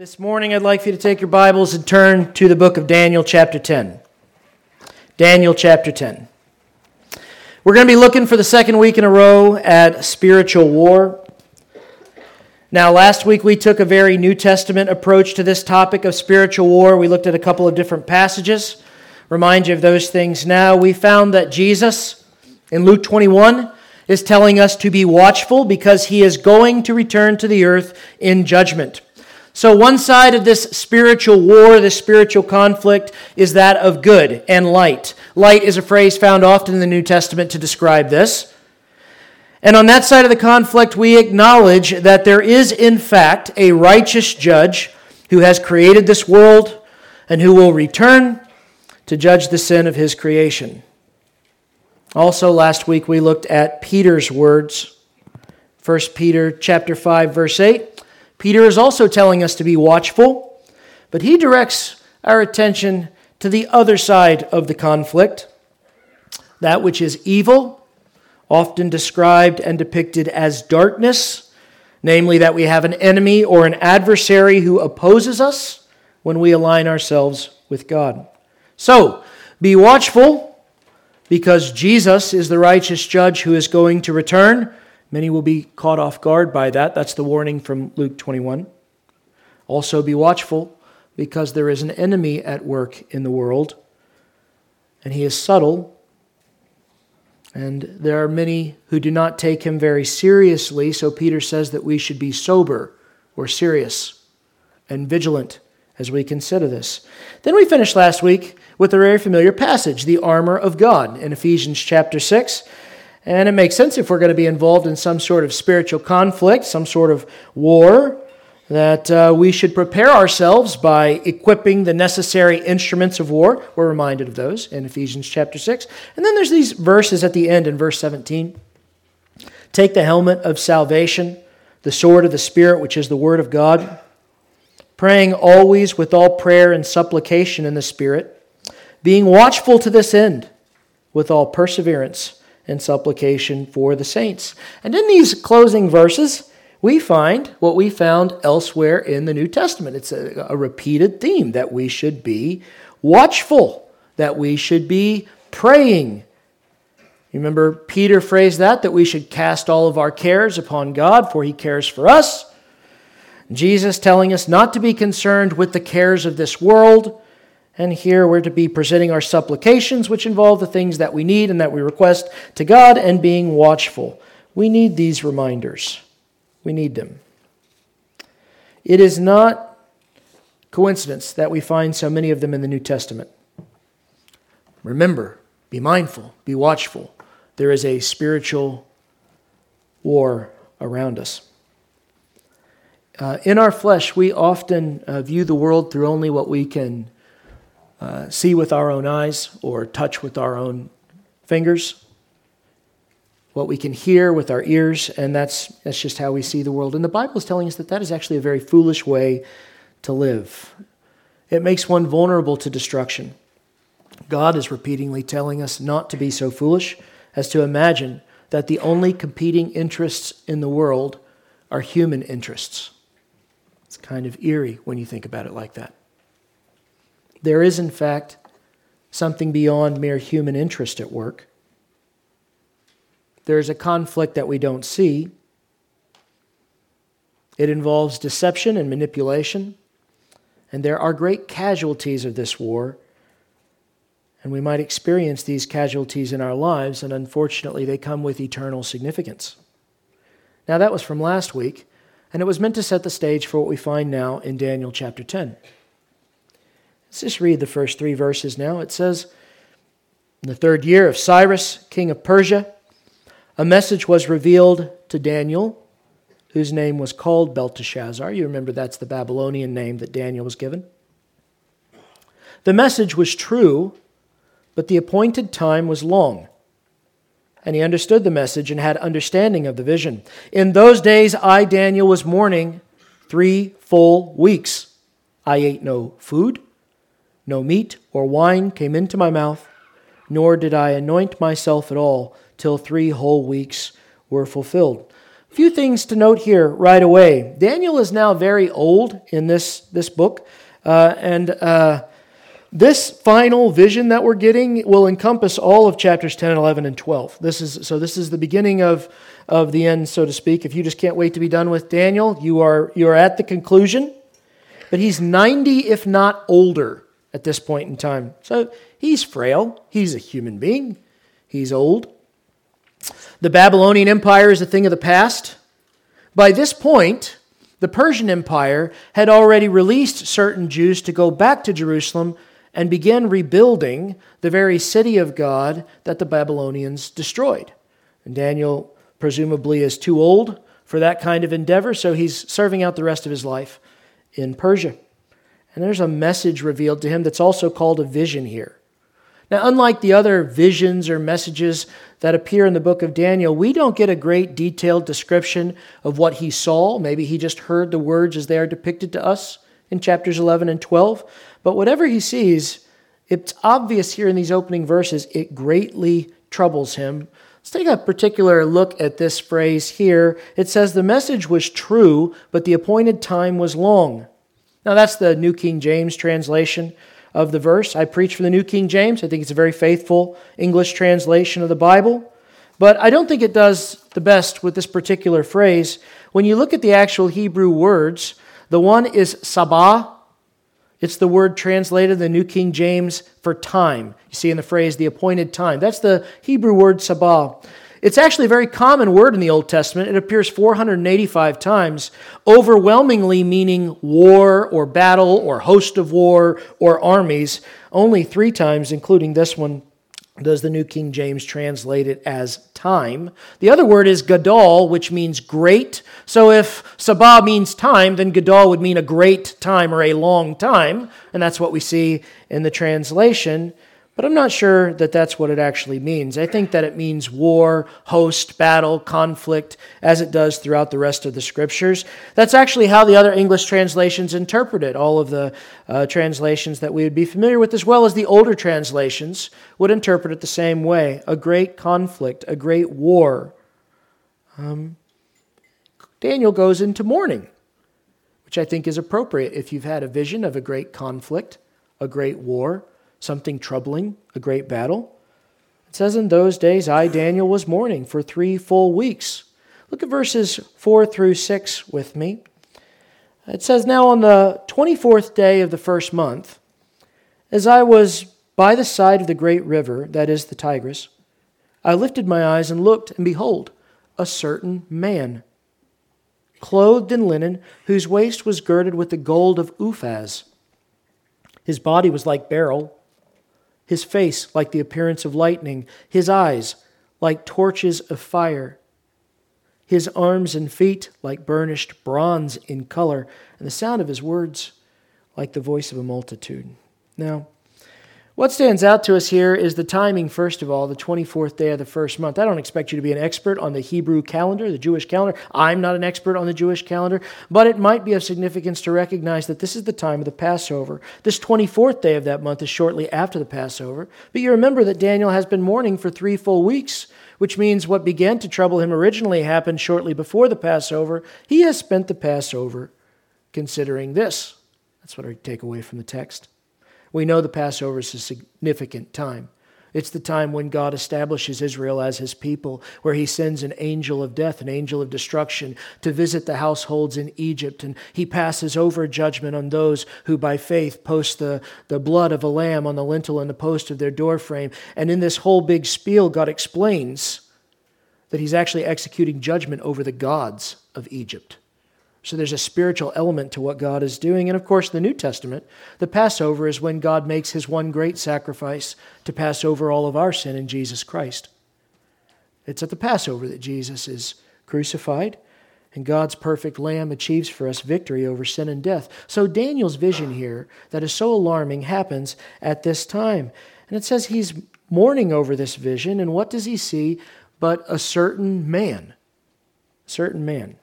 This morning, I'd like for you to take your Bibles and turn to the book of Daniel, chapter 10. Daniel, chapter 10. We're going to be looking for the second week in a row at spiritual war. Now, last week we took a very New Testament approach to this topic of spiritual war. We looked at a couple of different passages. Remind you of those things now. We found that Jesus, in Luke 21, is telling us to be watchful because he is going to return to the earth in judgment. So, one side of this spiritual war, this spiritual conflict, is that of good and light. Light is a phrase found often in the New Testament to describe this. And on that side of the conflict, we acknowledge that there is, in fact, a righteous judge who has created this world and who will return to judge the sin of his creation. Also, last week we looked at Peter's words. 1 Peter chapter 5 verse 8 Peter is also telling us to be watchful, but he directs our attention to the other side of the conflict, that which is evil, often described and depicted as darkness, namely that we have an enemy or an adversary who opposes us when we align ourselves with God. So, be watchful because Jesus is the righteous judge who is going to return Many will be caught off guard by that. That's the warning from Luke 21. Also, be watchful because there is an enemy at work in the world, and he is subtle. And there are many who do not take him very seriously, so Peter says that we should be sober or serious and vigilant as we consider this. Then we finished last week with a very familiar passage, the armor of God, in Ephesians chapter 6. And it makes sense if we're going to be involved in some sort of spiritual conflict, some sort of war, that uh, we should prepare ourselves by equipping the necessary instruments of war. We're reminded of those in Ephesians chapter 6. And then there's these verses at the end in verse 17. Take the helmet of salvation, the sword of the Spirit, which is the word of God, praying always with all prayer and supplication in the Spirit, being watchful to this end with all perseverance and supplication for the saints. And in these closing verses, we find what we found elsewhere in the New Testament. It's a, a, repeated theme that we should be watchful, that we should be praying. You remember Peter phrased that, that we should cast all of our cares upon God, for he cares for us. Jesus telling us not to be concerned with the cares of this world, and here we're to be presenting our supplications, which involve the things that we need and that we request to God, and being watchful. We need these reminders. We need them. It is not coincidence that we find so many of them in the New Testament. Remember, be mindful, be watchful. There is a spiritual war around us. Uh, in our flesh, we often uh, view the world through only what we can uh, see with our own eyes or touch with our own fingers, what we can hear with our ears, and that's, that's just how we see the world. And the Bible is telling us that that is actually a very foolish way to live. It makes one vulnerable to destruction. God is repeatedly telling us not to be so foolish as to imagine that the only competing interests in the world are human interests. It's kind of eerie when you think about it like that. There is, in fact, something beyond mere human interest at work. There is a conflict that we don't see. It involves deception and manipulation, and there are great casualties of this war. And we might experience these casualties in our lives, and unfortunately, they come with eternal significance. Now, that was from last week, and it was meant to set the stage for what we find now in Daniel chapter 10. Let's just read the first three verses now. It says, In the third year of Cyrus, king of Persia, a message was revealed to Daniel, whose name was called Belteshazzar. You remember that's the Babylonian name that Daniel was given. The message was true, but the appointed time was long. And he understood the message and had understanding of the vision. In those days, I, Daniel, was mourning three full weeks. I ate no food no meat or wine came into my mouth, nor did I anoint myself at all till three whole weeks were fulfilled. A few things to note here right away. Daniel is now very old in this, this book, uh, and uh, this final vision that we're getting will encompass all of chapters 10 and 11 and 12. This is, so this is the beginning of, of the end, so to speak. If you just can't wait to be done with Daniel, you are, you are at the conclusion. But he's 90, if not older, at this point in time. So he's frail. He's a human being. He's old. The Babylonian Empire is a thing of the past. By this point, the Persian Empire had already released certain Jews to go back to Jerusalem and begin rebuilding the very city of God that the Babylonians destroyed. And Daniel presumably is too old for that kind of endeavor, so he's serving out the rest of his life in Persia. And there's a message revealed to him that's also called a vision here. Now, unlike the other visions or messages that appear in the book of Daniel, we don't get a great detailed description of what he saw. Maybe he just heard the words as they are depicted to us in chapters 11 and 12. But whatever he sees, it's obvious here in these opening verses, it greatly troubles him. Let's take a particular look at this phrase here. It says, The message was true, but the appointed time was long. Now, that's the New King James translation of the verse. I preach from the New King James. I think it's a very faithful English translation of the Bible. But I don't think it does the best with this particular phrase. When you look at the actual Hebrew words, the one is sabah. It's the word translated in the New King James for time. You see in the phrase the appointed time. That's the Hebrew word sabah. It's actually a very common word in the Old Testament. It appears 485 times, overwhelmingly meaning war or battle or host of war or armies. Only three times, including this one, does the New King James translate it as time. The other word is gadol, which means great. So if sabah means time, then gadol would mean a great time or a long time. And that's what we see in the translation. But I'm not sure that that's what it actually means. I think that it means war, host, battle, conflict, as it does throughout the rest of the scriptures. That's actually how the other English translations interpret it. All of the uh, translations that we would be familiar with, as well as the older translations, would interpret it the same way a great conflict, a great war. Um, Daniel goes into mourning, which I think is appropriate if you've had a vision of a great conflict, a great war something troubling, a great battle? It says, In those days I, Daniel, was mourning for three full weeks. Look at verses 4 through 6 with me. It says, Now on the 24th day of the first month, as I was by the side of the great river, that is the Tigris, I lifted my eyes and looked, and behold, a certain man, clothed in linen, whose waist was girded with the gold of Uphaz. His body was like beryl his face like the appearance of lightning, his eyes like torches of fire, his arms and feet like burnished bronze in color, and the sound of his words like the voice of a multitude. Now, what stands out to us here is the timing, first of all, the 24th day of the first month. I don't expect you to be an expert on the Hebrew calendar, the Jewish calendar. I'm not an expert on the Jewish calendar, but it might be of significance to recognize that this is the time of the Passover. This 24th day of that month is shortly after the Passover. But you remember that Daniel has been mourning for three full weeks, which means what began to trouble him originally happened shortly before the Passover. He has spent the Passover considering this. That's what I take away from the text. We know the Passover is a significant time. It's the time when God establishes Israel as his people, where he sends an angel of death, an angel of destruction, to visit the households in Egypt. And he passes over judgment on those who by faith post the, the blood of a lamb on the lintel and the post of their doorframe. And in this whole big spiel, God explains that he's actually executing judgment over the gods of Egypt. So there's a spiritual element to what God is doing. And of course, the New Testament, the Passover is when God makes his one great sacrifice to pass over all of our sin in Jesus Christ. It's at the Passover that Jesus is crucified, and God's perfect Lamb achieves for us victory over sin and death. So Daniel's vision here, that is so alarming, happens at this time. And it says he's mourning over this vision, and what does he see but a certain man? A certain man.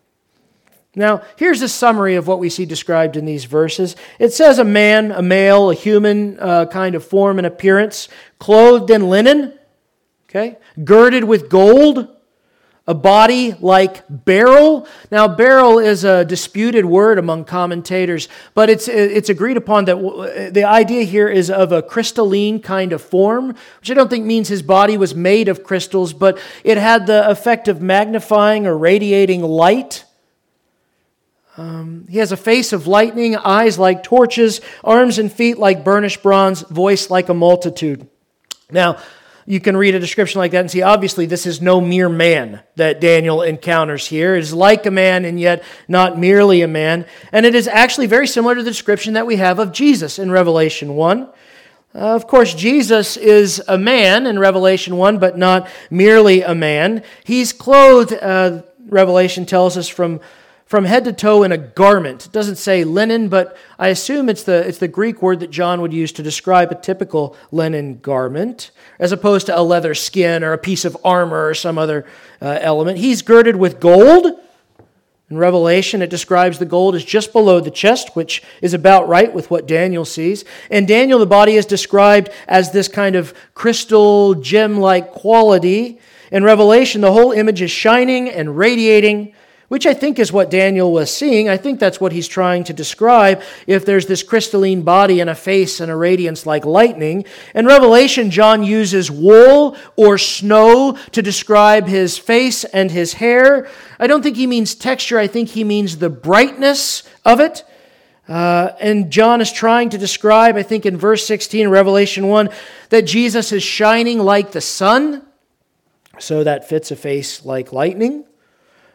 Now, here's a summary of what we see described in these verses. It says a man, a male, a human uh, kind of form and appearance, clothed in linen, okay, girded with gold, a body like beryl. Now, beryl is a disputed word among commentators, but it's, it's agreed upon that the idea here is of a crystalline kind of form, which I don't think means his body was made of crystals, but it had the effect of magnifying or radiating light. Um, he has a face of lightning, eyes like torches, arms and feet like burnished bronze, voice like a multitude. Now, you can read a description like that and see obviously this is no mere man that Daniel encounters here. It is like a man and yet not merely a man. And it is actually very similar to the description that we have of Jesus in Revelation 1. Uh, of course, Jesus is a man in Revelation 1, but not merely a man. He's clothed, uh, Revelation tells us, from from head to toe in a garment. It doesn't say linen, but I assume it's the, it's the Greek word that John would use to describe a typical linen garment, as opposed to a leather skin or a piece of armor or some other uh, element. He's girded with gold. In Revelation, it describes the gold as just below the chest, which is about right with what Daniel sees. And Daniel, the body is described as this kind of crystal, gem like quality. In Revelation, the whole image is shining and radiating which I think is what Daniel was seeing. I think that's what he's trying to describe if there's this crystalline body and a face and a radiance like lightning. In Revelation, John uses wool or snow to describe his face and his hair. I don't think he means texture, I think he means the brightness of it. Uh, and John is trying to describe, I think in verse 16, Revelation 1, that Jesus is shining like the sun. So that fits a face like lightning.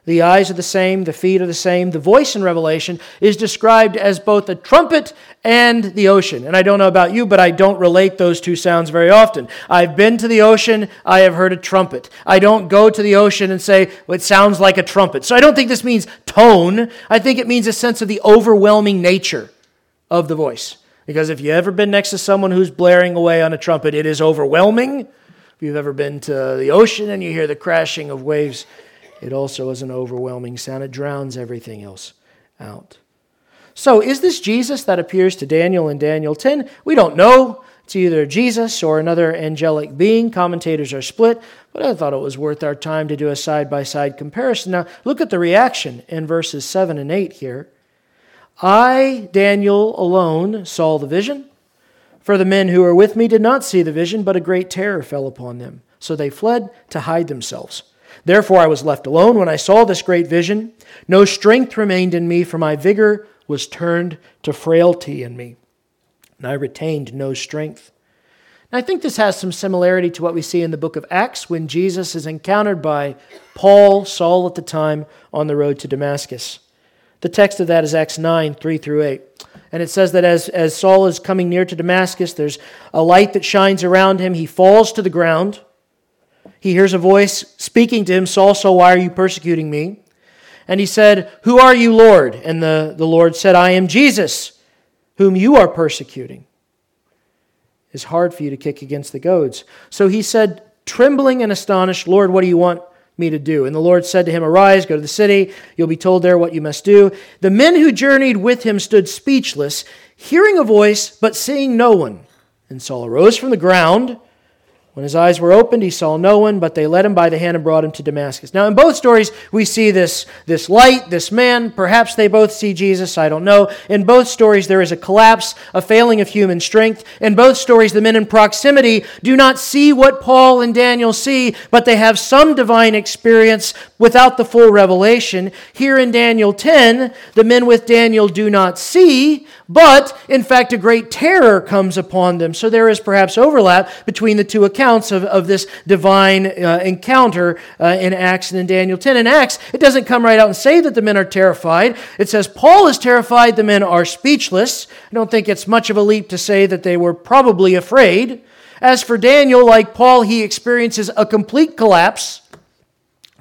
The eyes are the same, the feet are the same. The voice in Revelation is described as both a trumpet and the ocean. And I don't know about you, but I don't relate those two sounds very often. I've been to the ocean, I have heard a trumpet. I don't go to the ocean and say, well, it sounds like a trumpet. So I don't think this means tone. I think it means a sense of the overwhelming nature of the voice. Because if you've ever been next to someone who's blaring away on a trumpet, it is overwhelming. If you've ever been to the ocean and you hear the crashing of waves, it also is an overwhelming sound. It drowns everything else out. So, is this Jesus that appears to Daniel in Daniel 10? We don't know. It's either Jesus or another angelic being. Commentators are split, but I thought it was worth our time to do a side by side comparison. Now, look at the reaction in verses 7 and 8 here. I, Daniel, alone saw the vision. For the men who were with me did not see the vision, but a great terror fell upon them. So they fled to hide themselves. Therefore, I was left alone when I saw this great vision. No strength remained in me, for my vigor was turned to frailty in me, and I retained no strength. And I think this has some similarity to what we see in the book of Acts when Jesus is encountered by Paul, Saul at the time, on the road to Damascus. The text of that is Acts 9 3 through 8. And it says that as, as Saul is coming near to Damascus, there's a light that shines around him. He falls to the ground he hears a voice speaking to him, Saul, Saul, why are you persecuting me? And he said, Who are you, Lord? And the, the Lord said, I am Jesus, whom you are persecuting. It's hard for you to kick against the goads. So he said, trembling and astonished, Lord, what do you want me to do? And the Lord said to him, Arise, go to the city. You'll be told there what you must do. The men who journeyed with him stood speechless, hearing a voice, but seeing no one. And Saul arose from the ground when his eyes were opened, he saw no one, but they led him by the hand and brought him to Damascus. Now, in both stories, we see this, this light, this man. Perhaps they both see Jesus, I don't know. In both stories, there is a collapse, a failing of human strength. In both stories, the men in proximity do not see what Paul and Daniel see, but they have some divine experience without the full revelation. Here in Daniel 10, the men with Daniel do not see, but in fact, a great terror comes upon them. So there is perhaps overlap between the two accounts accounts of, of this divine uh, encounter uh, in Acts and in Daniel 10. In Acts, it doesn't come right out and say that the men are terrified. It says Paul is terrified, the men are speechless. I don't think it's much of a leap to say that they were probably afraid. As for Daniel, like Paul, he experiences a complete collapse.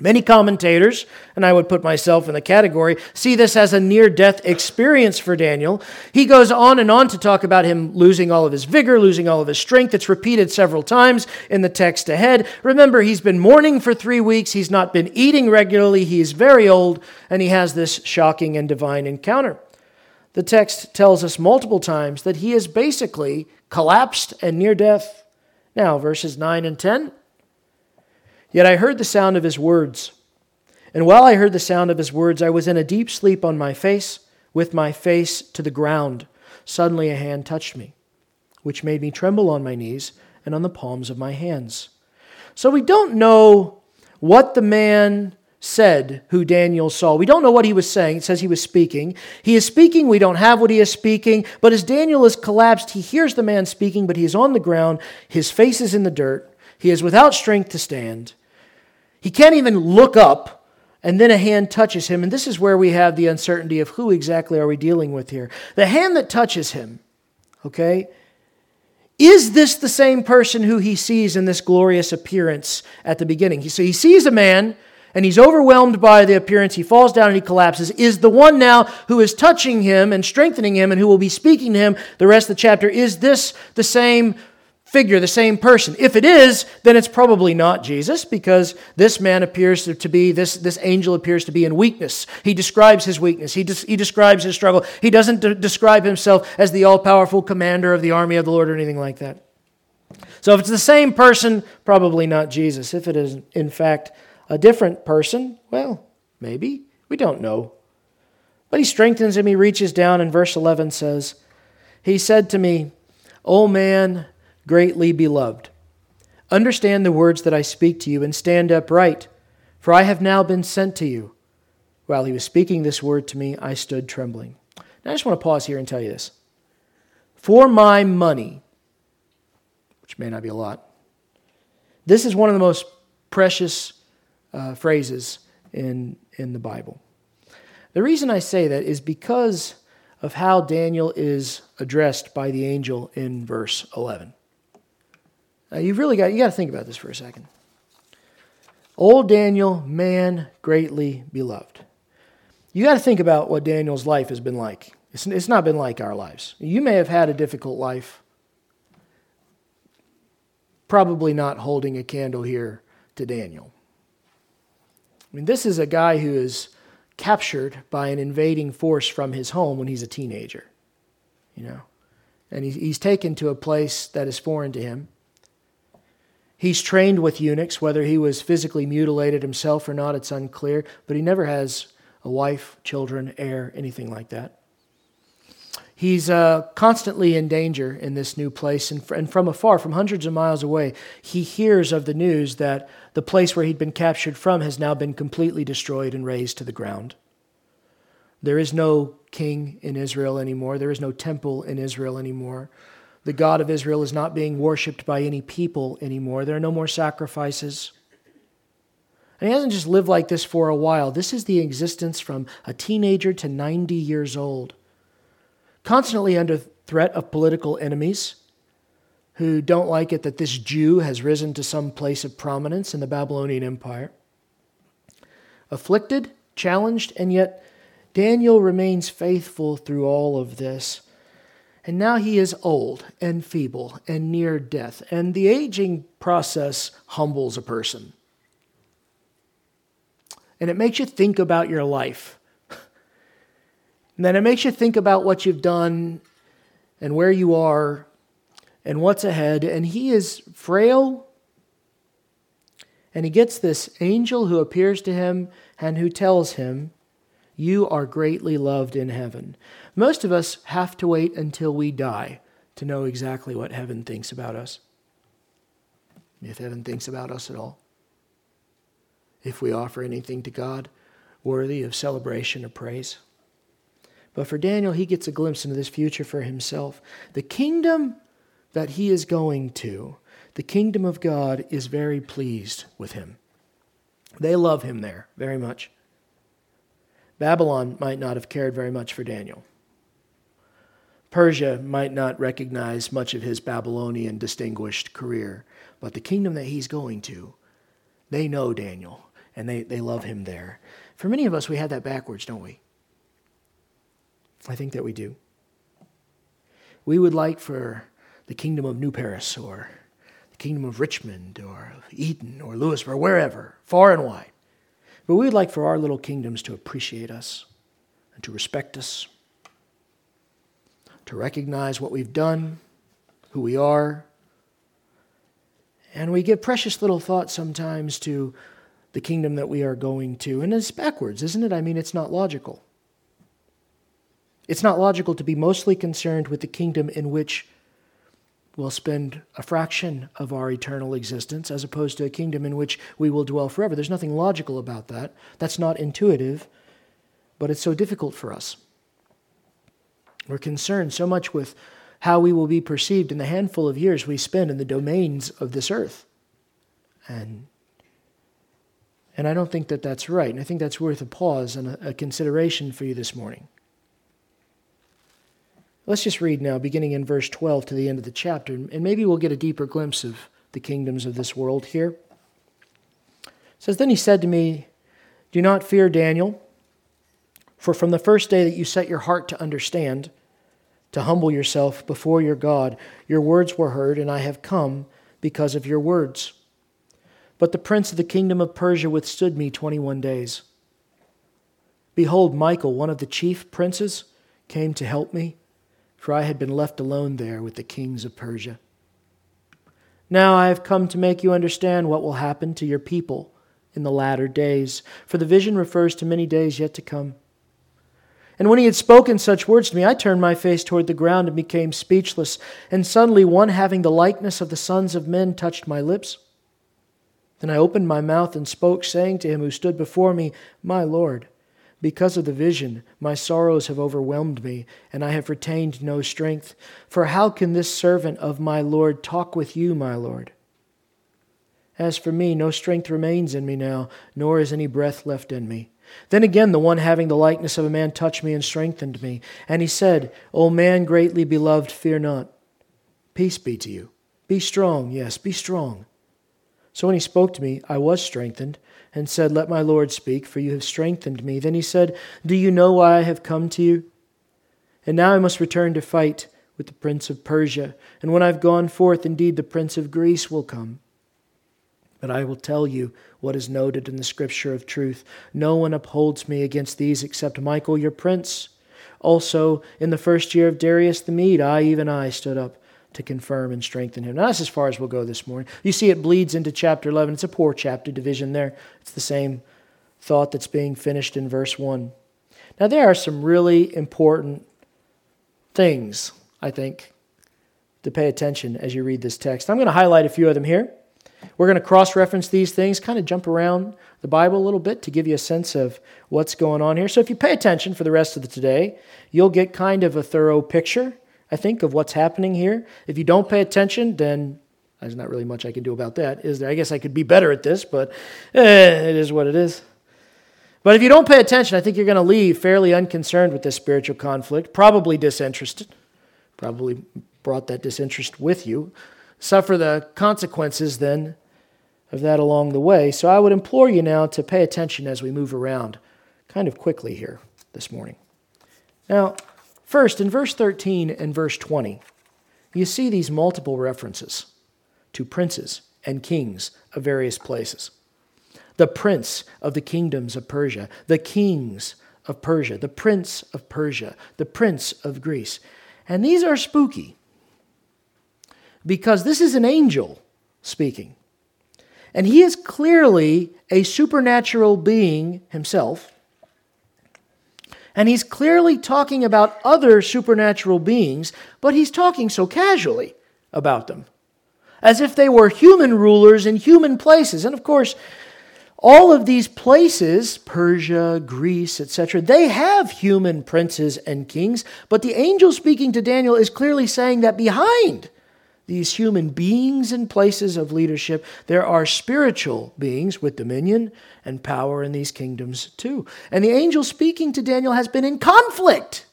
Many commentators, and I would put myself in the category, see this as a near death experience for Daniel. He goes on and on to talk about him losing all of his vigor, losing all of his strength. It's repeated several times in the text ahead. Remember, he's been mourning for three weeks, he's not been eating regularly, he is very old, and he has this shocking and divine encounter. The text tells us multiple times that he is basically collapsed and near death. Now, verses 9 and 10. Yet I heard the sound of his words, And while I heard the sound of his words, I was in a deep sleep on my face, with my face to the ground. Suddenly a hand touched me, which made me tremble on my knees and on the palms of my hands. So we don't know what the man said who Daniel saw. We don't know what he was saying. It says he was speaking. He is speaking. We don't have what he is speaking. But as Daniel is collapsed, he hears the man speaking, but he is on the ground. His face is in the dirt. He is without strength to stand. He can't even look up. And then a hand touches him. And this is where we have the uncertainty of who exactly are we dealing with here. The hand that touches him, okay, is this the same person who he sees in this glorious appearance at the beginning? So he sees a man and he's overwhelmed by the appearance. He falls down and he collapses, is the one now who is touching him and strengthening him and who will be speaking to him the rest of the chapter. Is this the same figure, the same person? If it is, then it's probably not Jesus because this man appears to be, this, this angel appears to be in weakness. He describes his weakness, he, des- he describes his struggle. He doesn't de- describe himself as the all powerful commander of the army of the Lord or anything like that. So if it's the same person, probably not Jesus. If it is, in fact, a different person? Well, maybe. We don't know. But he strengthens him. He reaches down, and verse 11 says, He said to me, O man, greatly beloved, understand the words that I speak to you and stand upright, for I have now been sent to you. While he was speaking this word to me, I stood trembling. Now, I just want to pause here and tell you this. For my money, which may not be a lot, this is one of the most precious uh, phrases in, in the Bible. The reason I say that is because of how Daniel is addressed by the angel in verse 11. Uh, now you've really got you got to think about this for a second. Old Daniel, man greatly beloved. You got to think about what Daniel's life has been like. It's, it's not been like our lives. You may have had a difficult life, probably not holding a candle here to Daniel. I mean, this is a guy who is captured by an invading force from his home when he's a teenager, you know, and he's, he's taken to a place that is foreign to him. He's trained with eunuchs, whether he was physically mutilated himself or not, it's unclear, but he never has a wife, children, heir, anything like that. He's uh, constantly in danger in this new place, and, and from afar, from hundreds of miles away, he hears of the news that the place where he'd been captured from has now been completely destroyed and razed to the ground. There is no king in Israel anymore. There is no temple in Israel anymore. The God of Israel is not being worshiped by any people anymore. There are no more sacrifices. And he hasn't just lived like this for a while. This is the existence from a teenager to 90 years old constantly under threat of political enemies who don't like it that this Jew has risen to some place of prominence in the Babylonian Empire. Afflicted, challenged, and yet Daniel remains faithful through all of this. And now he is old and feeble and near death. And the aging process humbles a person. And it makes you think about your life. And then it makes you think about what you've done and where you are and what's ahead. And he is frail. And he gets this angel who appears to him and who tells him, You are greatly loved in heaven. Most of us have to wait until we die to know exactly what heaven thinks about us. If heaven thinks about us at all. If we offer anything to God worthy of celebration or praise. But for Daniel, he gets a glimpse into this future for himself. The kingdom that he is going to, the kingdom of God, is very pleased with him. They love him there very much. Babylon might not have cared very much for Daniel. Persia might not recognize much of his Babylonian distinguished career, but the kingdom that he's going to, they know Daniel and they, they love him there. For many of us, we have that backwards, don't we? I think that we do. We would like for the kingdom of New Paris or the kingdom of Richmond or Eaton or Lewisburg, wherever, far and wide. But we would like for our little kingdoms to appreciate us and to respect us, to recognize what we've done, who we are. And we give precious little thought sometimes to the kingdom that we are going to. And it's backwards, isn't it? I mean, it's not logical. It's not logical to be mostly concerned with the kingdom in which we'll spend a fraction of our eternal existence as opposed to a kingdom in which we will dwell forever. There's nothing logical about that. That's not intuitive, but it's so difficult for us. We're concerned so much with how we will be perceived in the handful of years we spend in the domains of this earth. And, and I don't think that that's right. And I think that's worth a pause and a, a consideration for you this morning. Let's just read now, beginning in verse 12 to the end of the chapter, and maybe we'll get a deeper glimpse of the kingdoms of this world here. It says, Then he said to me, Do not fear, Daniel, for from the first day that you set your heart to understand, to humble yourself before your God, your words were heard, and I have come because of your words. But the prince of the kingdom of Persia withstood me 21 days. Behold, Michael, one of the chief princes, came to help me for I had been left alone there with the kings of Persia. Now I have come to make you understand what will happen to your people in the latter days, for the vision refers to many days yet to come. And when he had spoken such words to me, I turned my face toward the ground and became speechless. And suddenly one having the likeness of the sons of men touched my lips. Then I opened my mouth and spoke, saying to him who stood before me, My Lord, because of the vision, my sorrows have overwhelmed me, and I have retained no strength. For how can this servant of my Lord talk with you, my Lord? As for me, no strength remains in me now, nor is any breath left in me. Then again, the one having the likeness of a man touched me and strengthened me. And he said, O man greatly beloved, fear not. Peace be to you. Be strong, yes, be strong. So when he spoke to me, I was strengthened and said, Let my Lord speak, for you have strengthened me. Then he said, Do you know why I have come to you? And now I must return to fight with the prince of Persia. And when I've gone forth, indeed the prince of Greece will come. But I will tell you what is noted in the scripture of truth. No one upholds me against these except Michael, your prince. Also, in the first year of Darius the Mede, I, even I, stood up to confirm and strengthen him. Now, that's as far as we'll go this morning. You see, it bleeds into chapter 11. It's a poor chapter division there. It's the same thought that's being finished in verse 1. Now, there are some really important things, I think, to pay attention as you read this text. I'm going to highlight a few of them here. We're going to cross reference these things, kind of jump around the Bible a little bit to give you a sense of what's going on here. So, if you pay attention for the rest of the today, you'll get kind of a thorough picture I think, of what's happening here. If you don't pay attention, then there's not really much I can do about that, is there? I guess I could be better at this, but eh, it is what it is. But if you don't pay attention, I think you're going to leave fairly unconcerned with this spiritual conflict, probably disinterested, probably brought that disinterest with you, suffer the consequences then of that along the way. So I would implore you now to pay attention as we move around kind of quickly here this morning. Now, First, in verse 13 and verse 20, you see these multiple references to princes and kings of various places. The prince of the kingdoms of Persia, the kings of Persia, the prince of Persia, the prince of Greece. And these are spooky because this is an angel speaking. And he is clearly a supernatural being himself. And he's clearly talking about other supernatural beings, but he's talking so casually about them, as if they were human rulers in human places. And of course, all of these places, Persia, Greece, etc., they have human princes and kings, but the angel speaking to Daniel is clearly saying that behind these human beings in places of leadership, there are spiritual beings with dominion and power in these kingdoms too. And the angel speaking to Daniel has been in conflict.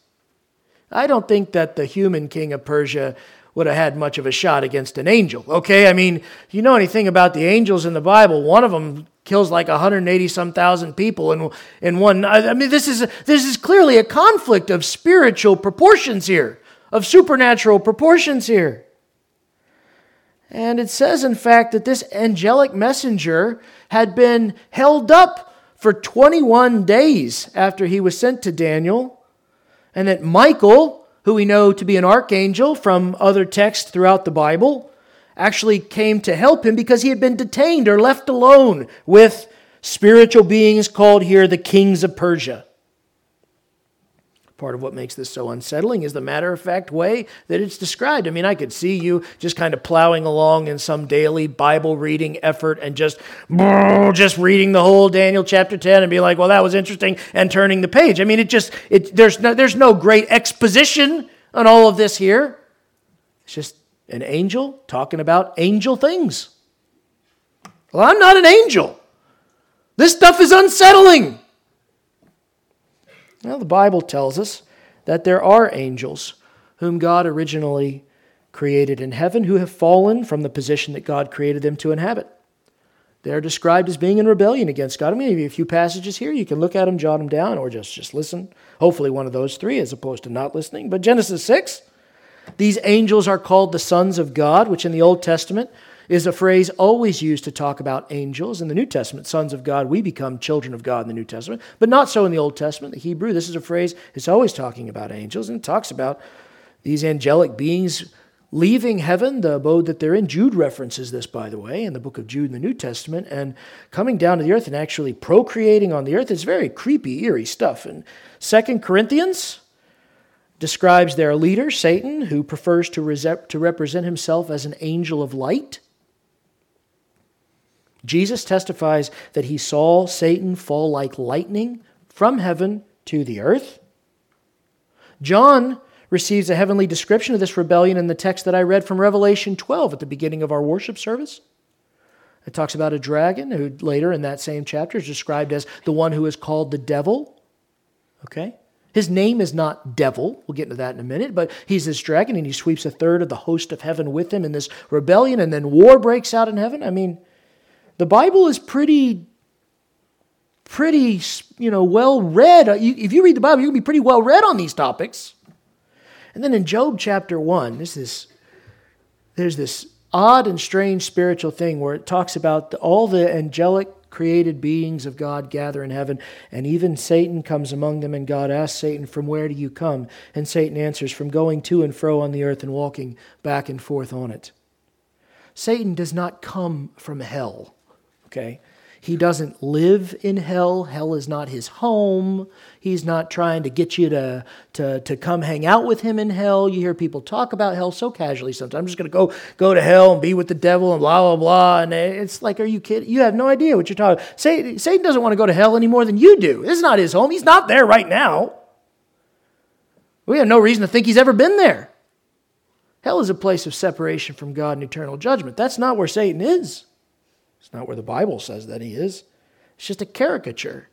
I don't think that the human king of Persia would have had much of a shot against an angel. Okay, I mean, you know anything about the angels in the Bible, one of them kills like 180 some thousand people in, in one. I mean, this is, this is clearly a conflict of spiritual proportions here, of supernatural proportions here. And it says, in fact, that this angelic messenger had been held up for 21 days after he was sent to Daniel, and that Michael, who we know to be an archangel from other texts throughout the Bible, actually came to help him because he had been detained or left alone with spiritual beings called here the kings of Persia. Part of what makes this so unsettling is the matter of fact way that it's described. I mean, I could see you just kind of plowing along in some daily Bible reading effort and just just reading the whole Daniel chapter 10 and be like, "Well, that was interesting," and turning the page. I mean, it just it there's no there's no great exposition on all of this here. It's just an angel talking about angel things. Well, I'm not an angel. This stuff is unsettling. Well, the Bible tells us that there are angels whom God originally created in heaven who have fallen from the position that God created them to inhabit. They're described as being in rebellion against God. I'm going to give you a few passages here. You can look at them, jot them down, or just, just listen. Hopefully, one of those three as opposed to not listening. But Genesis 6, these angels are called the sons of God, which in the Old Testament is a phrase always used to talk about angels. In the New Testament, sons of God, we become children of God in the New Testament, but not so in the Old Testament. The Hebrew, this is a phrase, it's always talking about angels, and it talks about these angelic beings leaving heaven, the abode that they're in. Jude references this, by the way, in the book of Jude in the New Testament, and coming down to the earth and actually procreating on the earth. It's very creepy, eerie stuff. And Second Corinthians describes their leader, Satan, who prefers to, to represent himself as an angel of light. Jesus testifies that he saw Satan fall like lightning from heaven to the earth. John receives a heavenly description of this rebellion in the text that I read from Revelation 12 at the beginning of our worship service. It talks about a dragon who later in that same chapter is described as the one who is called the devil. Okay? His name is not devil. We'll get into that in a minute, but he's this dragon and he sweeps a third of the host of heaven with him in this rebellion, and then war breaks out in heaven. I mean, the Bible is pretty, pretty, you know, well read. Uh, if you read the Bible, you'll be pretty well read on these topics. And then in Job chapter 1, this is, there's this odd and strange spiritual thing where it talks about all the angelic created beings of God gather in heaven, and even Satan comes among them, and God asks Satan, From where do you come? And Satan answers, From going to and fro on the earth and walking back and forth on it. Satan does not come from hell. Okay? He doesn't live in hell. Hell is not his home. He's not trying to get you to, to, to come hang out with him in hell. You hear people talk about hell so casually sometimes. I'm just going to go go to hell and be with the devil and blah, blah, blah. And it's like, are you kidding? You have no idea what you're talking about. Satan, Satan doesn't want to go to hell any more than you do. This is not his home. He's not there right now. We have no reason to think he's ever been there. Hell is a place of separation from God and eternal judgment. That's not where Satan is. It's not where the Bible says that he is. It's just a caricature.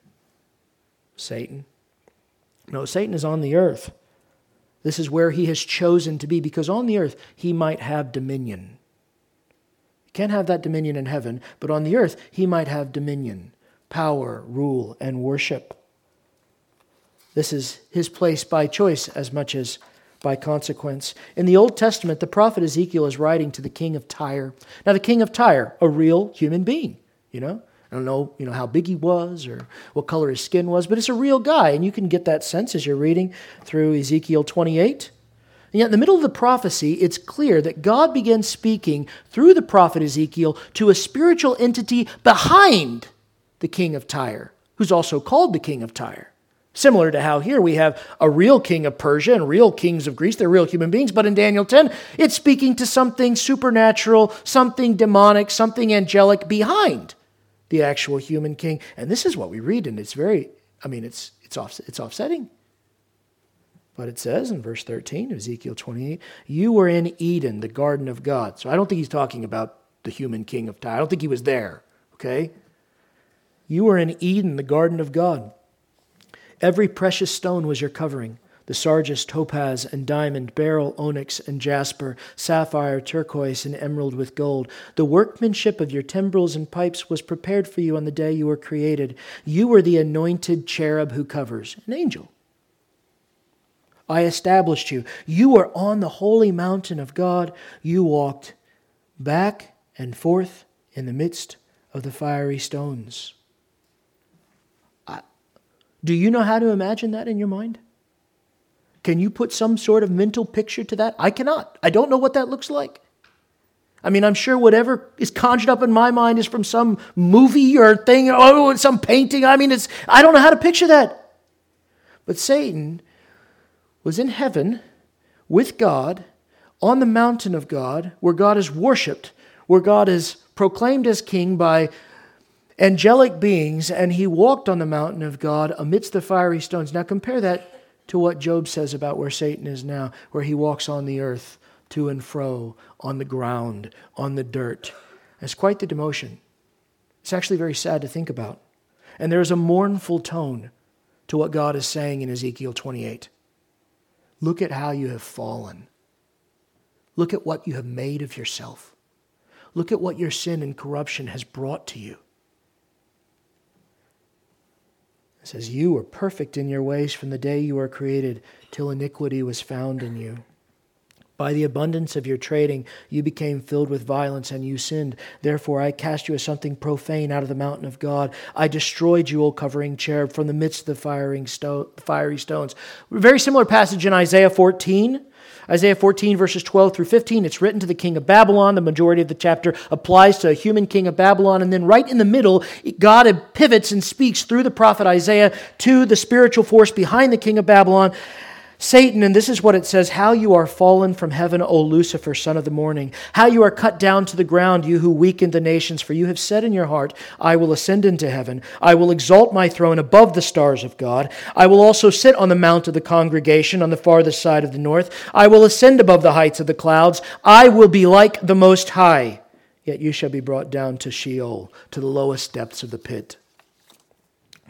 Satan. No, Satan is on the earth. This is where he has chosen to be because on the earth he might have dominion. He can't have that dominion in heaven, but on the earth he might have dominion, power, rule, and worship. This is his place by choice as much as by consequence. In the Old Testament, the prophet Ezekiel is writing to the king of Tyre. Now, the king of Tyre, a real human being, you know? I don't know, you know how big he was or what color his skin was, but it's a real guy, and you can get that sense as you're reading through Ezekiel 28. And yet, in the middle of the prophecy, it's clear that God begins speaking through the prophet Ezekiel to a spiritual entity behind the king of Tyre, who's also called the king of Tyre. Similar to how here we have a real king of Persia and real kings of Greece. They're real human beings. But in Daniel 10, it's speaking to something supernatural, something demonic, something angelic behind the actual human king. And this is what we read, and it's very, I mean, it's, it's, off, it's offsetting. But it says in verse 13 of Ezekiel 28, You were in Eden, the garden of God. So I don't think he's talking about the human king of Tyre. I don't think he was there, okay? You were in Eden, the garden of God. Every precious stone was your covering the sardius, topaz, and diamond, beryl, onyx, and jasper, sapphire, turquoise, and emerald with gold. The workmanship of your timbrels and pipes was prepared for you on the day you were created. You were the anointed cherub who covers, an angel. I established you. You were on the holy mountain of God. You walked back and forth in the midst of the fiery stones. Do you know how to imagine that in your mind? Can you put some sort of mental picture to that? I cannot. I don't know what that looks like. I mean, I'm sure whatever is conjured up in my mind is from some movie or thing, or oh, some painting. I mean, it's, I don't know how to picture that. But Satan was in heaven with God on the mountain of God, where God is worshiped, where God is proclaimed as king by angelic beings, and he walked on the mountain of God amidst the fiery stones. Now, compare that to what Job says about where Satan is now, where he walks on the earth to and fro, on the ground, on the dirt. It's quite the demotion. It's actually very sad to think about. And there is a mournful tone to what God is saying in Ezekiel 28. Look at how you have fallen. Look at what you have made of yourself. Look at what your sin and corruption has brought to you. It says, You were perfect in your ways from the day you were created till iniquity was found in you. By the abundance of your trading, you became filled with violence and you sinned. Therefore, I cast you as something profane out of the mountain of God. I destroyed you, O covering cherub, from the midst of the firing sto- fiery stones. Very similar passage in Isaiah 14. Isaiah 14, verses 12 through 15, it's written to the king of Babylon. The majority of the chapter applies to a human king of Babylon. And then right in the middle, God pivots and speaks through the prophet Isaiah to the spiritual force behind the king of Babylon. Satan, and this is what it says How you are fallen from heaven, O Lucifer, son of the morning. How you are cut down to the ground, you who weakened the nations. For you have said in your heart, I will ascend into heaven. I will exalt my throne above the stars of God. I will also sit on the mount of the congregation on the farthest side of the north. I will ascend above the heights of the clouds. I will be like the Most High. Yet you shall be brought down to Sheol, to the lowest depths of the pit.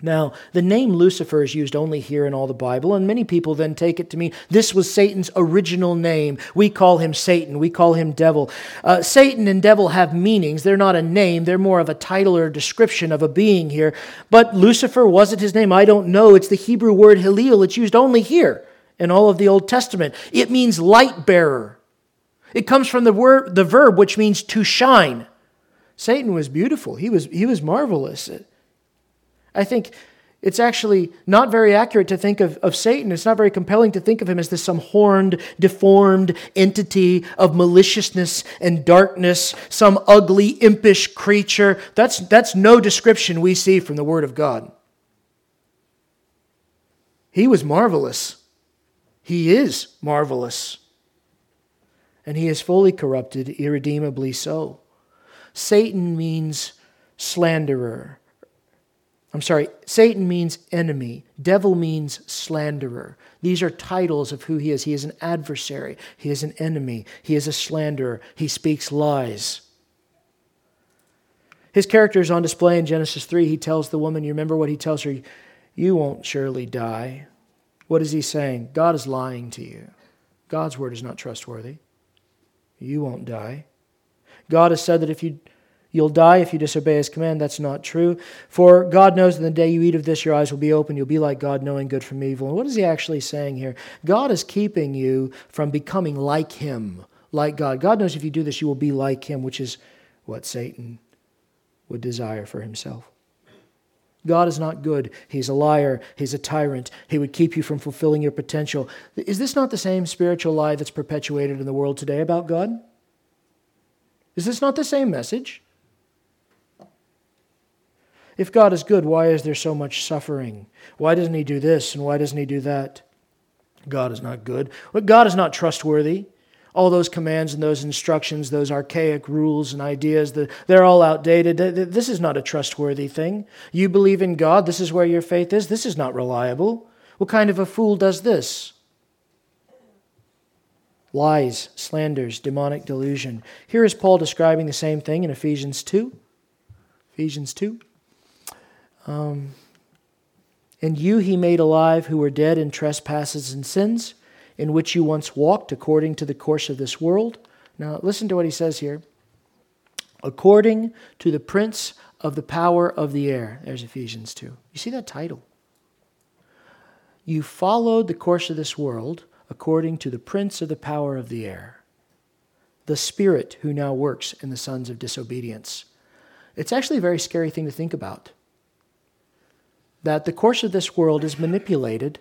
Now, the name Lucifer is used only here in all the Bible, and many people then take it to mean this was Satan's original name. We call him Satan, we call him devil. Uh, Satan and devil have meanings. They're not a name, they're more of a title or a description of a being here. But Lucifer, was it his name? I don't know. It's the Hebrew word Halil, it's used only here in all of the Old Testament. It means light bearer. It comes from the word, the verb which means to shine. Satan was beautiful. He was, he was marvelous. I think it's actually not very accurate to think of, of Satan. It's not very compelling to think of him as this some horned, deformed entity of maliciousness and darkness, some ugly, impish creature. That's, that's no description we see from the Word of God. He was marvelous. He is marvelous. And he is fully corrupted, irredeemably so. Satan means slanderer I'm sorry, Satan means enemy, devil means slanderer. These are titles of who he is. He is an adversary, he is an enemy, he is a slanderer, he speaks lies. His character is on display in Genesis 3. He tells the woman, you remember what he tells her? You won't surely die. What is he saying? God is lying to you. God's word is not trustworthy. You won't die. God has said that if you You'll die if you disobey his command. That's not true. For God knows that the day you eat of this, your eyes will be open. You'll be like God, knowing good from evil. And what is he actually saying here? God is keeping you from becoming like him, like God. God knows if you do this, you will be like him, which is what Satan would desire for himself. God is not good. He's a liar. He's a tyrant. He would keep you from fulfilling your potential. Is this not the same spiritual lie that's perpetuated in the world today about God? Is this not the same message? If God is good, why is there so much suffering? Why doesn't He do this and why doesn't He do that? God is not good. Well, God is not trustworthy. All those commands and those instructions, those archaic rules and ideas, they're all outdated. This is not a trustworthy thing. You believe in God, this is where your faith is. This is not reliable. What kind of a fool does this? Lies, slanders, demonic delusion. Here is Paul describing the same thing in Ephesians 2. Ephesians 2. Um, and you he made alive who were dead in trespasses and sins, in which you once walked according to the course of this world. Now, listen to what he says here. According to the prince of the power of the air. There's Ephesians 2. You see that title? You followed the course of this world according to the prince of the power of the air, the spirit who now works in the sons of disobedience. It's actually a very scary thing to think about that the course of this world is manipulated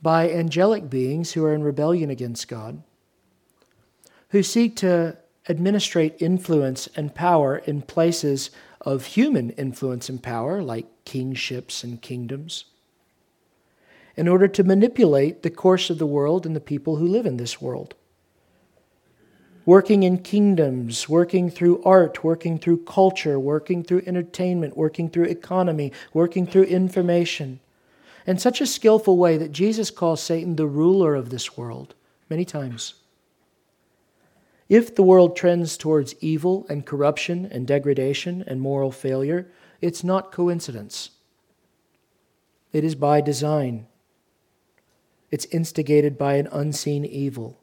by angelic beings who are in rebellion against God, who seek to administrate influence and power in places of human influence and power, like kingships and kingdoms, in order to manipulate the course of the world and the people who live in this world. Working in kingdoms, working through art, working through culture, working through entertainment, working through economy, working through information. In such a skillful way that Jesus calls Satan the ruler of this world many times. If the world trends towards evil and corruption and degradation and moral failure, it's not coincidence. It is by design. It's instigated by an unseen evil.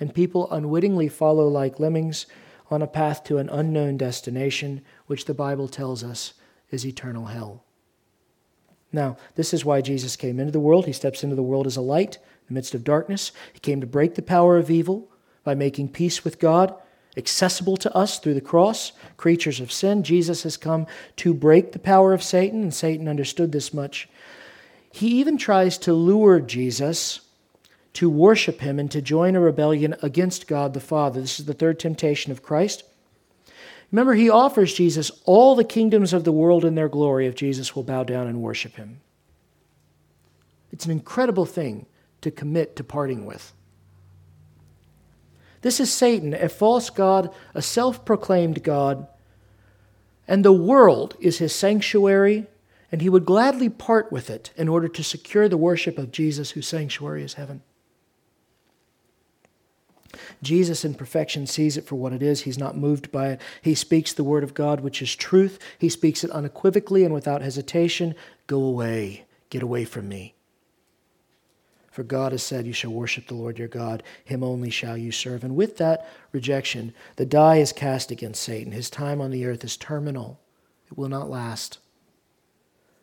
And people unwittingly follow like lemmings on a path to an unknown destination, which the Bible tells us is eternal hell. Now, this is why Jesus came into the world. He steps into the world as a light in the midst of darkness. He came to break the power of evil by making peace with God accessible to us through the cross, creatures of sin. Jesus has come to break the power of Satan, and Satan understood this much. He even tries to lure Jesus to worship him and to join a rebellion against God the Father. This is the third temptation of Christ. Remember, he offers Jesus all the kingdoms of the world in their glory if Jesus will bow down and worship him. It's an incredible thing to commit to parting with. This is Satan, a false God, a self proclaimed God, and the world is his sanctuary, and he would gladly part with it in order to secure the worship of Jesus, whose sanctuary is heaven. Jesus in perfection sees it for what it is. He's not moved by it. He speaks the word of God, which is truth. He speaks it unequivocally and without hesitation. Go away. Get away from me. For God has said, You shall worship the Lord your God, him only shall you serve. And with that rejection, the die is cast against Satan. His time on the earth is terminal, it will not last.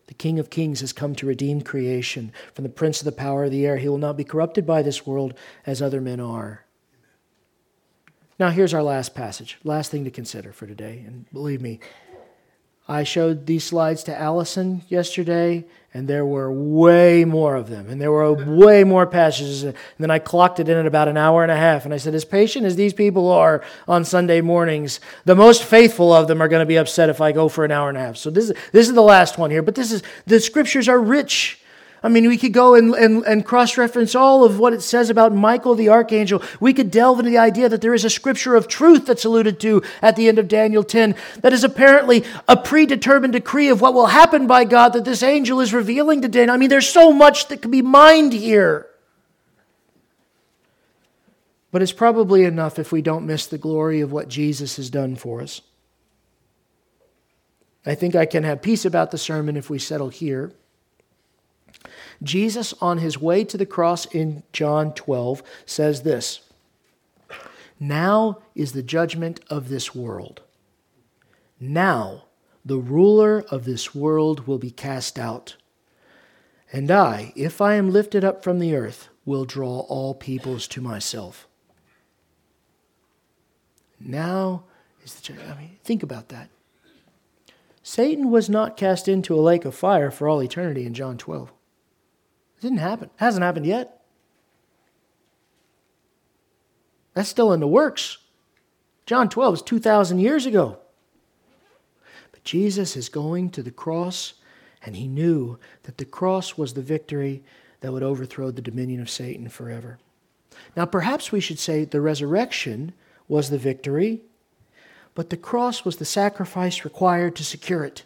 The King of Kings has come to redeem creation from the prince of the power of the air. He will not be corrupted by this world as other men are. Now, here's our last passage, last thing to consider for today. And believe me, I showed these slides to Allison yesterday, and there were way more of them, and there were way more passages. And then I clocked it in at about an hour and a half, and I said, as patient as these people are on Sunday mornings, the most faithful of them are going to be upset if I go for an hour and a half. So this is, this is the last one here, but this is the scriptures are rich I mean, we could go and, and, and cross reference all of what it says about Michael the archangel. We could delve into the idea that there is a scripture of truth that's alluded to at the end of Daniel 10 that is apparently a predetermined decree of what will happen by God that this angel is revealing to Daniel. I mean, there's so much that can be mined here. But it's probably enough if we don't miss the glory of what Jesus has done for us. I think I can have peace about the sermon if we settle here. Jesus, on his way to the cross in John 12, says this Now is the judgment of this world. Now the ruler of this world will be cast out. And I, if I am lifted up from the earth, will draw all peoples to myself. Now is the judgment. I mean, think about that. Satan was not cast into a lake of fire for all eternity in John 12. It didn't happen. It hasn't happened yet. That's still in the works. John 12 is 2,000 years ago. But Jesus is going to the cross, and he knew that the cross was the victory that would overthrow the dominion of Satan forever. Now, perhaps we should say the resurrection was the victory, but the cross was the sacrifice required to secure it.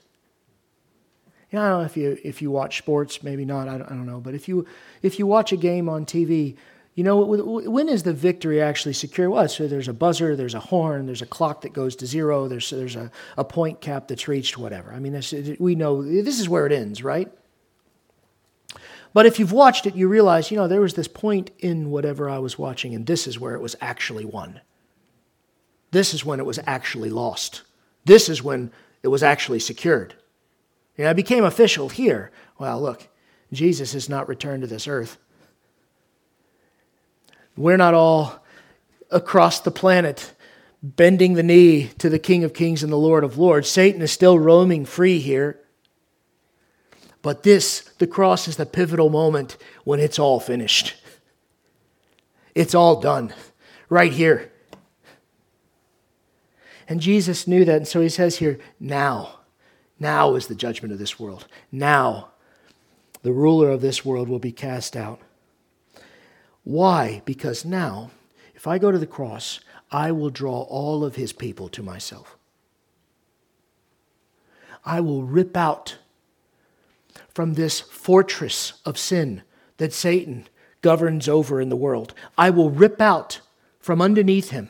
You know, I don't know if you if you watch sports, maybe not. I don't, I don't know, but if you if you watch a game on TV, you know when is the victory actually secure? Well, so there's a buzzer, there's a horn, there's a clock that goes to zero, there's there's a, a point cap that's reached, whatever. I mean, this, we know this is where it ends, right? But if you've watched it, you realize, you know, there was this point in whatever I was watching, and this is where it was actually won. This is when it was actually lost. This is when it was actually secured. You know, it became official here. Well, look, Jesus has not returned to this earth. We're not all across the planet bending the knee to the King of Kings and the Lord of Lords. Satan is still roaming free here. But this, the cross, is the pivotal moment when it's all finished. It's all done right here. And Jesus knew that. And so he says here, now, now is the judgment of this world. Now, the ruler of this world will be cast out. Why? Because now, if I go to the cross, I will draw all of his people to myself. I will rip out from this fortress of sin that Satan governs over in the world. I will rip out from underneath him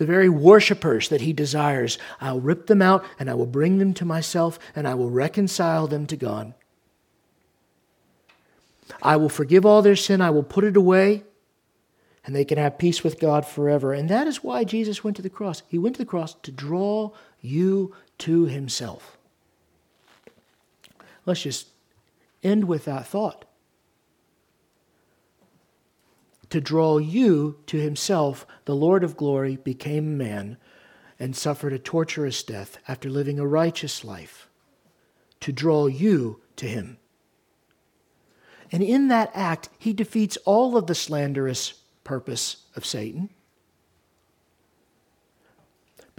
the very worshippers that he desires. I'll rip them out and I will bring them to myself and I will reconcile them to God. I will forgive all their sin, I will put it away, and they can have peace with God forever. And that is why Jesus went to the cross. He went to the cross to draw you to himself. Let's just end with that thought. To draw you to himself, the Lord of glory became man and suffered a torturous death after living a righteous life. To draw you to him. And in that act, he defeats all of the slanderous purpose of Satan.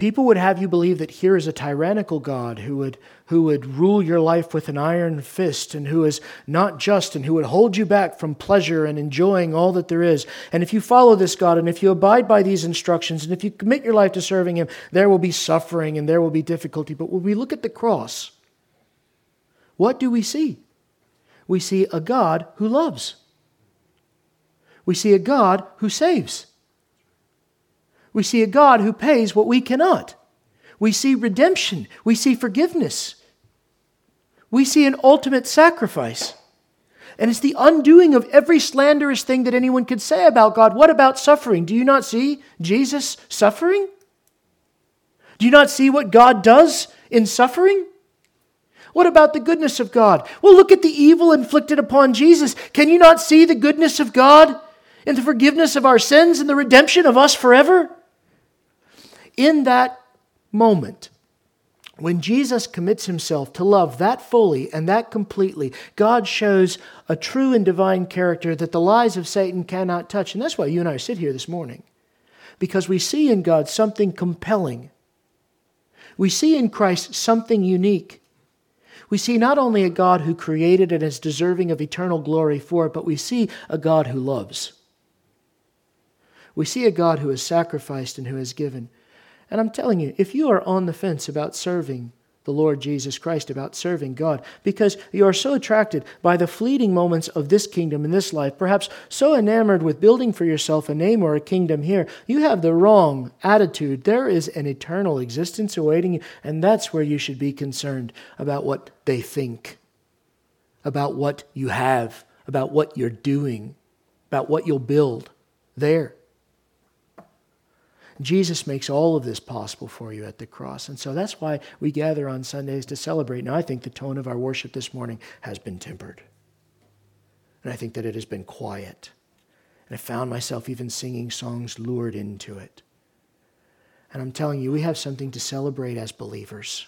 People would have you believe that here is a tyrannical God who would, who would rule your life with an iron fist and who is not just and who would hold you back from pleasure and enjoying all that there is. And if you follow this God and if you abide by these instructions and if you commit your life to serving Him, there will be suffering and there will be difficulty. But when we look at the cross, what do we see? We see a God who loves. We see a God who saves. We see a God who pays what we cannot. We see redemption. We see forgiveness. We see an ultimate sacrifice. And it's the undoing of every slanderous thing that anyone could say about God. What about suffering? Do you not see Jesus suffering? Do you not see what God does in suffering? What about the goodness of God? Well, look at the evil inflicted upon Jesus. Can you not see the goodness of God in the forgiveness of our sins and the redemption of us forever? In that moment, when Jesus commits himself to love that fully and that completely, God shows a true and divine character that the lies of Satan cannot touch. And that's why you and I sit here this morning, because we see in God something compelling. We see in Christ something unique. We see not only a God who created and is deserving of eternal glory for it, but we see a God who loves. We see a God who has sacrificed and who has given. And I'm telling you, if you are on the fence about serving the Lord Jesus Christ, about serving God, because you are so attracted by the fleeting moments of this kingdom in this life, perhaps so enamored with building for yourself a name or a kingdom here, you have the wrong attitude. There is an eternal existence awaiting you, and that's where you should be concerned about what they think, about what you have, about what you're doing, about what you'll build there. Jesus makes all of this possible for you at the cross. And so that's why we gather on Sundays to celebrate. Now, I think the tone of our worship this morning has been tempered. And I think that it has been quiet. And I found myself even singing songs lured into it. And I'm telling you, we have something to celebrate as believers.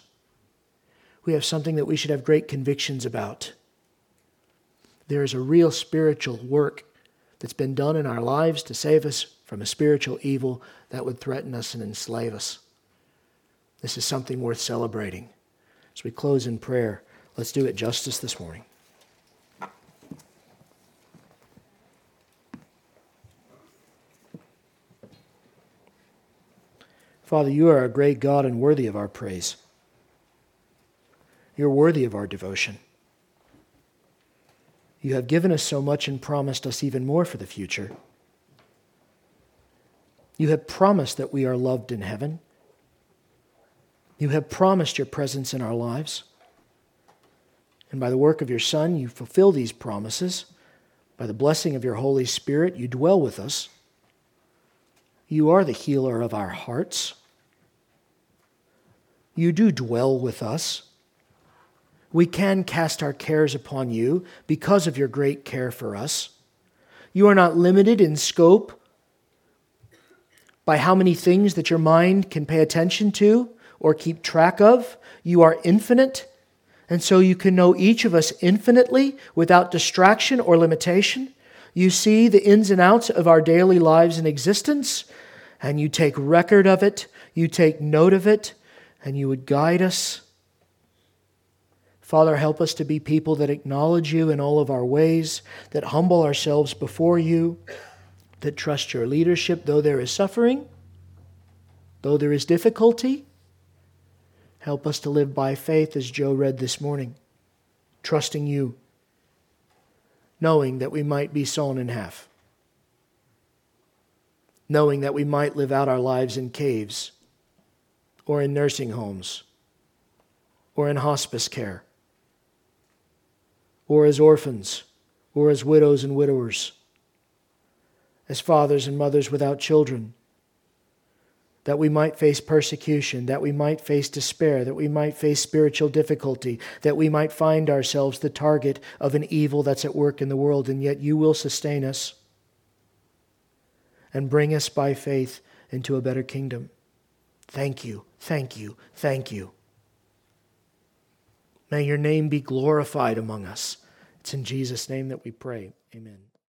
We have something that we should have great convictions about. There is a real spiritual work that's been done in our lives to save us from a spiritual evil that would threaten us and enslave us. This is something worth celebrating. As we close in prayer, let's do it justice this morning. Father, you are a great God and worthy of our praise. You're worthy of our devotion. You have given us so much and promised us even more for the future. You have promised that we are loved in heaven. You have promised your presence in our lives. And by the work of your Son, you fulfill these promises. By the blessing of your Holy Spirit, you dwell with us. You are the healer of our hearts. You do dwell with us. We can cast our cares upon you because of your great care for us. You are not limited in scope by how many things that your mind can pay attention to or keep track of. You are infinite, and so you can know each of us infinitely without distraction or limitation. You see the ins and outs of our daily lives and existence, and you take record of it, you take note of it, and you would guide us. Father, help us to be people that acknowledge you in all of our ways, that humble ourselves before you, that trust your leadership, though there is suffering, though there is difficulty. Help us to live by faith, as Joe read this morning, trusting you, knowing that we might be sawn in half knowing that we might live out our lives in caves or in nursing homes or in hospice care or as orphans or as widows and widowers, as fathers and mothers without children, that we might face persecution, that we might face despair, that we might face spiritual difficulty, that we might find ourselves the target of an evil that's at work in the world, and yet you will sustain us and bring us by faith into a better kingdom. Thank you, thank you, thank you. May your name be glorified among us. It's in Jesus' name that we pray. Amen.